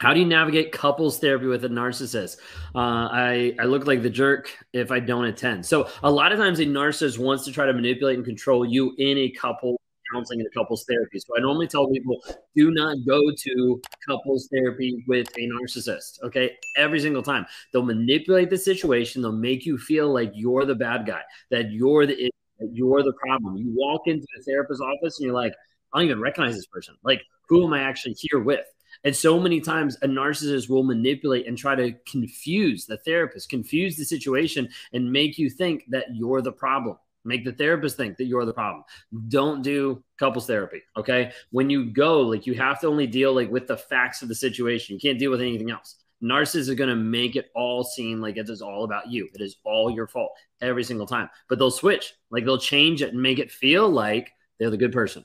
How do you navigate couples therapy with a narcissist? Uh, I I look like the jerk if I don't attend. So a lot of times a narcissist wants to try to manipulate and control you in a couple counseling and a couples therapy. So I normally tell people do not go to couples therapy with a narcissist. Okay, every single time they'll manipulate the situation. They'll make you feel like you're the bad guy, that you're the that you're the problem. You walk into the therapist's office and you're like, I don't even recognize this person. Like, who am I actually here with? And so many times a narcissist will manipulate and try to confuse the therapist, confuse the situation, and make you think that you're the problem. Make the therapist think that you're the problem. Don't do couples therapy. Okay. When you go, like you have to only deal like with the facts of the situation. You can't deal with anything else. Narcissists are going to make it all seem like it is all about you. It is all your fault every single time. But they'll switch, like they'll change it and make it feel like they're the good person.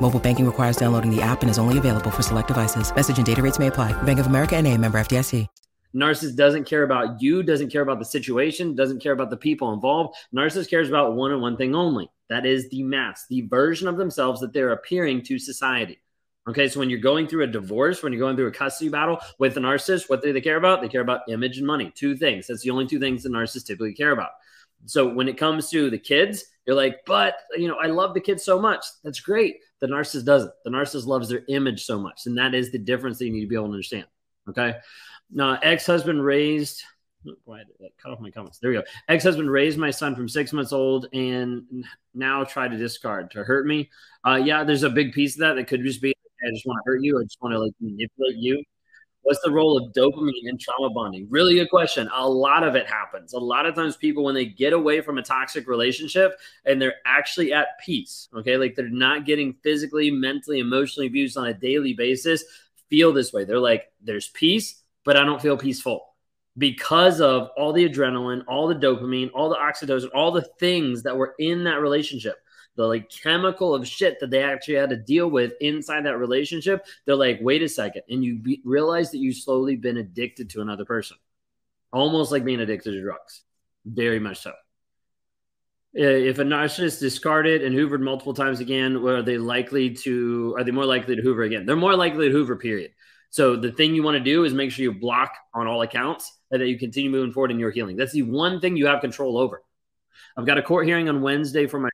Mobile banking requires downloading the app and is only available for select devices. Message and data rates may apply. Bank of America and a member FDIC. Narcissist doesn't care about you, doesn't care about the situation, doesn't care about the people involved. Narcissist cares about one and one thing only. That is the mask, the version of themselves that they're appearing to society. Okay, so when you're going through a divorce, when you're going through a custody battle with a narcissist, what do they care about? They care about image and money. Two things. That's the only two things the narcissists typically care about. So when it comes to the kids, you're like, but you know, I love the kids so much. That's great. The narcissist doesn't. The narcissist loves their image so much, and that is the difference that you need to be able to understand. Okay. Now, ex-husband raised. Why did that cut off my comments? There we go. Ex-husband raised my son from six months old, and now try to discard to hurt me. Uh, yeah, there's a big piece of that that could just be I just want to hurt you. I just want to like manipulate you. What's the role of dopamine in trauma bonding? Really good question. A lot of it happens. A lot of times, people, when they get away from a toxic relationship and they're actually at peace, okay, like they're not getting physically, mentally, emotionally abused on a daily basis, feel this way. They're like, there's peace, but I don't feel peaceful because of all the adrenaline, all the dopamine, all the oxytocin, all the things that were in that relationship the like chemical of shit that they actually had to deal with inside that relationship, they're like, wait a second. And you be- realize that you've slowly been addicted to another person, almost like being addicted to drugs. Very much so. If a narcissist discarded and hoovered multiple times again, are they likely to, are they more likely to hoover again? They're more likely to hoover, period. So the thing you want to do is make sure you block on all accounts and that you continue moving forward in your healing. That's the one thing you have control over. I've got a court hearing on Wednesday for my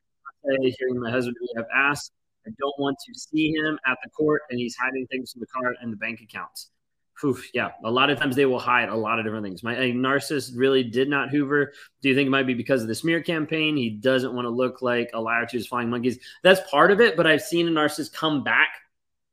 hearing my husband who have asked. I don't want to see him at the court, and he's hiding things from the car and the bank accounts. Oof, yeah, a lot of times they will hide a lot of different things. My narcissist really did not Hoover. Do you think it might be because of the smear campaign? He doesn't want to look like a liar to his flying monkeys. That's part of it, but I've seen a narcissist come back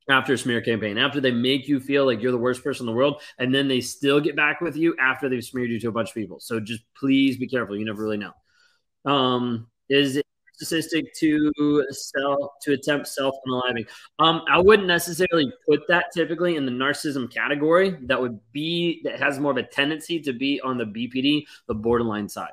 after a smear campaign, after they make you feel like you're the worst person in the world, and then they still get back with you after they've smeared you to a bunch of people. So just please be careful. You never really know. Um, is it narcissistic to self to attempt self unaliving. Um, I wouldn't necessarily put that typically in the narcissism category. That would be that has more of a tendency to be on the BPD, the borderline side.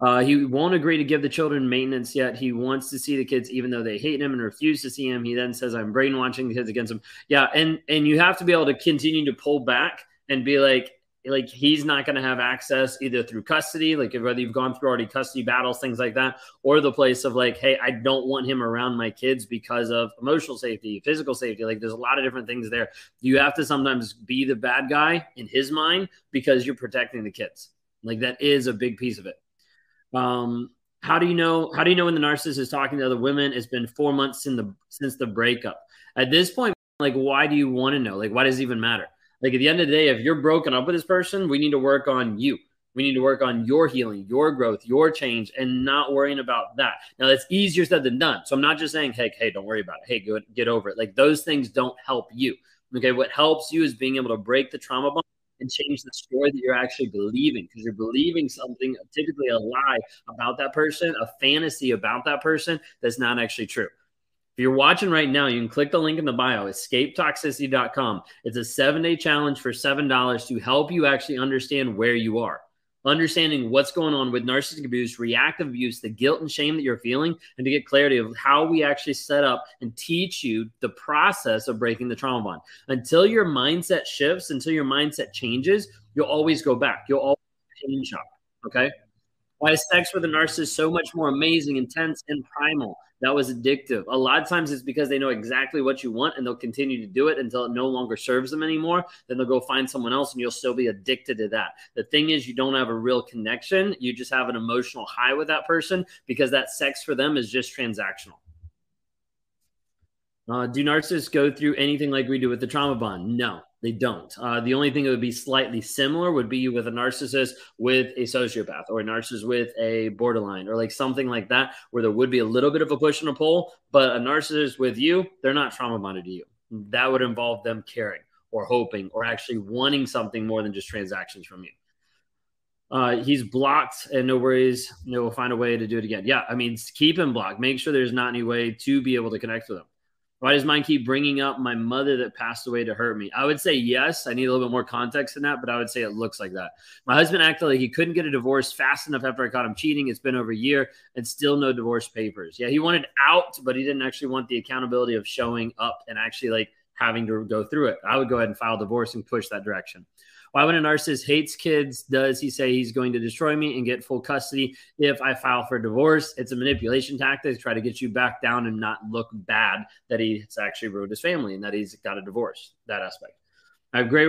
Uh, he won't agree to give the children maintenance yet. He wants to see the kids, even though they hate him and refuse to see him. He then says, "I'm brainwashing the kids against him." Yeah, and and you have to be able to continue to pull back and be like, like he's not going to have access either through custody, like whether you've gone through already custody battles, things like that, or the place of like, hey, I don't want him around my kids because of emotional safety, physical safety. Like there's a lot of different things there. You have to sometimes be the bad guy in his mind because you're protecting the kids. Like that is a big piece of it. Um, how do you know? How do you know when the narcissist is talking to other women? It's been four months in the since the breakup. At this point, like, why do you want to know? Like, why does it even matter? Like at the end of the day, if you're broken up with this person, we need to work on you. We need to work on your healing, your growth, your change, and not worrying about that. Now that's easier said than done. So I'm not just saying, hey, hey, don't worry about it. Hey, go, get over it. Like those things don't help you. Okay. What helps you is being able to break the trauma bond and change the story that you're actually believing because you're believing something, typically a lie about that person, a fantasy about that person that's not actually true. If you're watching right now, you can click the link in the bio, escapetoxicity.com. It's a seven day challenge for $7 to help you actually understand where you are understanding what's going on with narcissistic abuse, reactive abuse, the guilt and shame that you're feeling, and to get clarity of how we actually set up and teach you the process of breaking the trauma bond. Until your mindset shifts, until your mindset changes, you'll always go back. You'll always pain shop. Okay. Why sex with a narcissist so much more amazing, intense, and primal? that was addictive. A lot of times it's because they know exactly what you want and they'll continue to do it until it no longer serves them anymore. Then they'll go find someone else and you'll still be addicted to that. The thing is, you don't have a real connection. You just have an emotional high with that person because that sex for them is just transactional. Uh, do narcissists go through anything like we do with the trauma bond? No. They don't. Uh, the only thing that would be slightly similar would be with a narcissist with a sociopath or a narcissist with a borderline or like something like that, where there would be a little bit of a push and a pull. But a narcissist with you, they're not trauma bonded to you. That would involve them caring or hoping or actually wanting something more than just transactions from you. Uh, he's blocked and no worries. You know, we'll find a way to do it again. Yeah, I mean, keep him blocked. Make sure there's not any way to be able to connect with him. Why does mine keep bringing up my mother that passed away to hurt me? I would say yes. I need a little bit more context than that, but I would say it looks like that. My husband acted like he couldn't get a divorce fast enough after I caught him cheating. It's been over a year and still no divorce papers. Yeah, he wanted out, but he didn't actually want the accountability of showing up and actually like having to go through it. I would go ahead and file divorce and push that direction. Why, when a narcissist hates kids, does he say he's going to destroy me and get full custody if I file for divorce? It's a manipulation tactic to try to get you back down and not look bad that he's actually ruined his family and that he's got a divorce. That aspect. I have great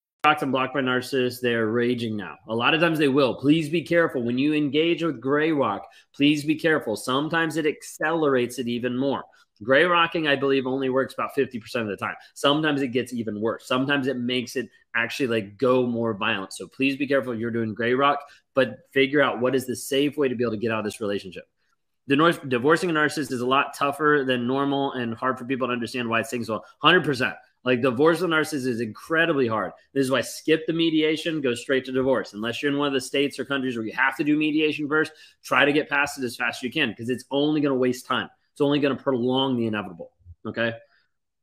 blocked and blocked by narcissists, they're raging now. A lot of times they will. Please be careful. When you engage with gray rock, please be careful. Sometimes it accelerates it even more. Gray rocking, I believe, only works about 50% of the time. Sometimes it gets even worse. Sometimes it makes it actually like go more violent. So please be careful if you're doing gray rock, but figure out what is the safe way to be able to get out of this relationship. Divorcing a narcissist is a lot tougher than normal and hard for people to understand why it's things well. 100%. Like divorce with narcissist is incredibly hard. This is why skip the mediation, go straight to divorce. Unless you're in one of the states or countries where you have to do mediation first, try to get past it as fast as you can because it's only going to waste time. It's only going to prolong the inevitable. Okay.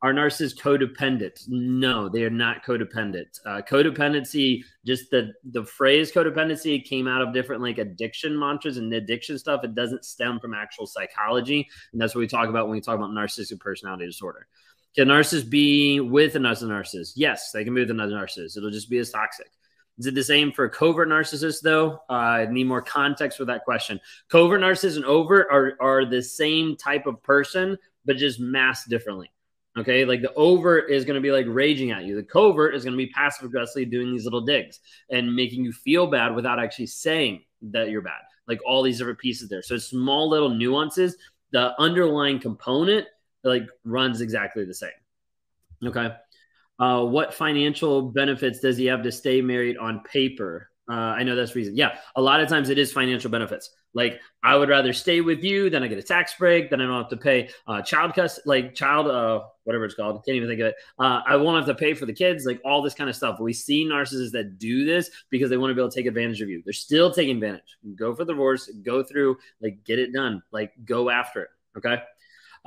Are narcissists codependent? No, they are not codependent. Uh, codependency, just the the phrase codependency came out of different like addiction mantras and addiction stuff. It doesn't stem from actual psychology, and that's what we talk about when we talk about narcissistic personality disorder. Can narcissist be with another narcissist? Yes, they can be with another narcissist. It'll just be as toxic. Is it the same for covert narcissists, though? Uh, I need more context for that question. Covert narcissists and overt are, are the same type of person, but just masked differently. Okay. Like the overt is going to be like raging at you. The covert is going to be passive aggressively doing these little digs and making you feel bad without actually saying that you're bad. Like all these different pieces there. So small little nuances. The underlying component like runs exactly the same. Okay. Uh, what financial benefits does he have to stay married on paper? Uh, I know that's reason. Yeah, a lot of times it is financial benefits. Like I would rather stay with you, then I get a tax break, then I don't have to pay uh, child cust, like child, uh, whatever it's called. Can't even think of it. Uh, I won't have to pay for the kids, like all this kind of stuff. We see narcissists that do this because they want to be able to take advantage of you. They're still taking advantage. Go for the divorce, go through, like get it done, like go after it. Okay.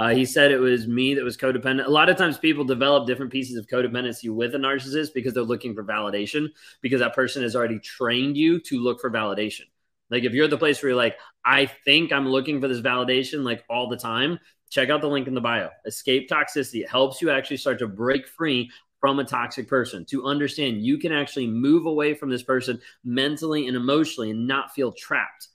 Uh, he said it was me that was codependent. A lot of times people develop different pieces of codependency with a narcissist because they're looking for validation because that person has already trained you to look for validation. Like if you're the place where you're like, I think I'm looking for this validation like all the time, check out the link in the bio. Escape toxicity. It helps you actually start to break free from a toxic person to understand you can actually move away from this person mentally and emotionally and not feel trapped.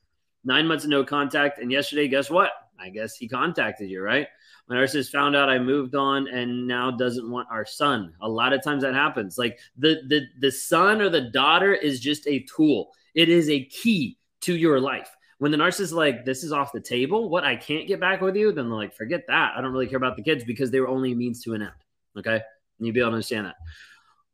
Nine months of no contact. And yesterday, guess what? I guess he contacted you, right? My narcissist found out I moved on and now doesn't want our son. A lot of times that happens. Like the the the son or the daughter is just a tool. It is a key to your life. When the narcissist is like, this is off the table, what I can't get back with you, then they're like, forget that. I don't really care about the kids because they were only a means to an end. Okay. And you be able to understand that.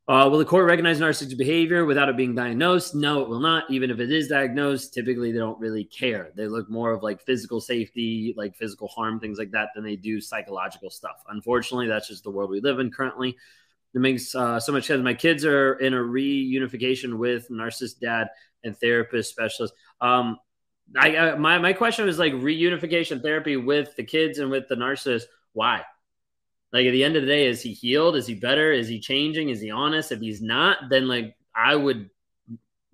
Uh, will the court recognize narcissistic behavior without it being diagnosed? No, it will not. Even if it is diagnosed, typically they don't really care. They look more of like physical safety, like physical harm, things like that, than they do psychological stuff. Unfortunately, that's just the world we live in currently. It makes uh, so much sense. My kids are in a reunification with narcissist dad and therapist specialist. Um, I, uh, my my question was like reunification therapy with the kids and with the narcissist. Why? Like at the end of the day, is he healed? Is he better? Is he changing? Is he honest? If he's not, then like I would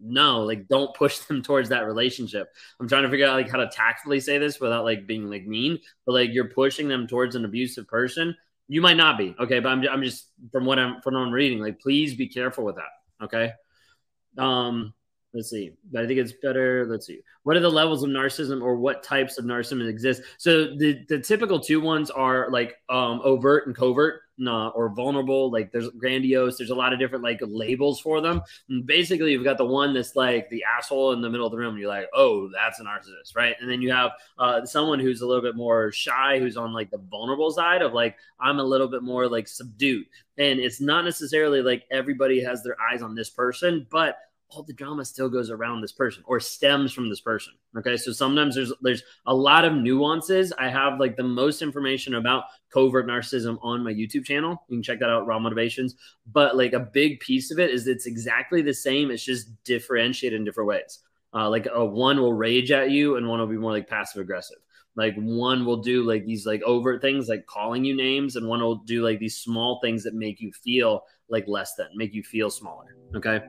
no, like don't push them towards that relationship. I'm trying to figure out like how to tactfully say this without like being like mean, but like you're pushing them towards an abusive person. You might not be okay, but I'm I'm just from what I'm from what I'm reading. Like, please be careful with that. Okay. Um, Let's see. But I think it's better. Let's see. What are the levels of narcissism or what types of narcissism exist? So the, the typical two ones are like um, overt and covert nah, or vulnerable. Like there's grandiose. There's a lot of different like labels for them. And basically, you've got the one that's like the asshole in the middle of the room. You're like, oh, that's a narcissist, right? And then you have uh, someone who's a little bit more shy, who's on like the vulnerable side of like, I'm a little bit more like subdued. And it's not necessarily like everybody has their eyes on this person, but all the drama still goes around this person or stems from this person. Okay. So sometimes there's there's a lot of nuances. I have like the most information about covert narcissism on my YouTube channel. You can check that out, Raw Motivations. But like a big piece of it is it's exactly the same. It's just differentiated in different ways. Uh, like a one will rage at you and one will be more like passive aggressive. Like one will do like these like overt things like calling you names, and one will do like these small things that make you feel like less than, make you feel smaller. Okay.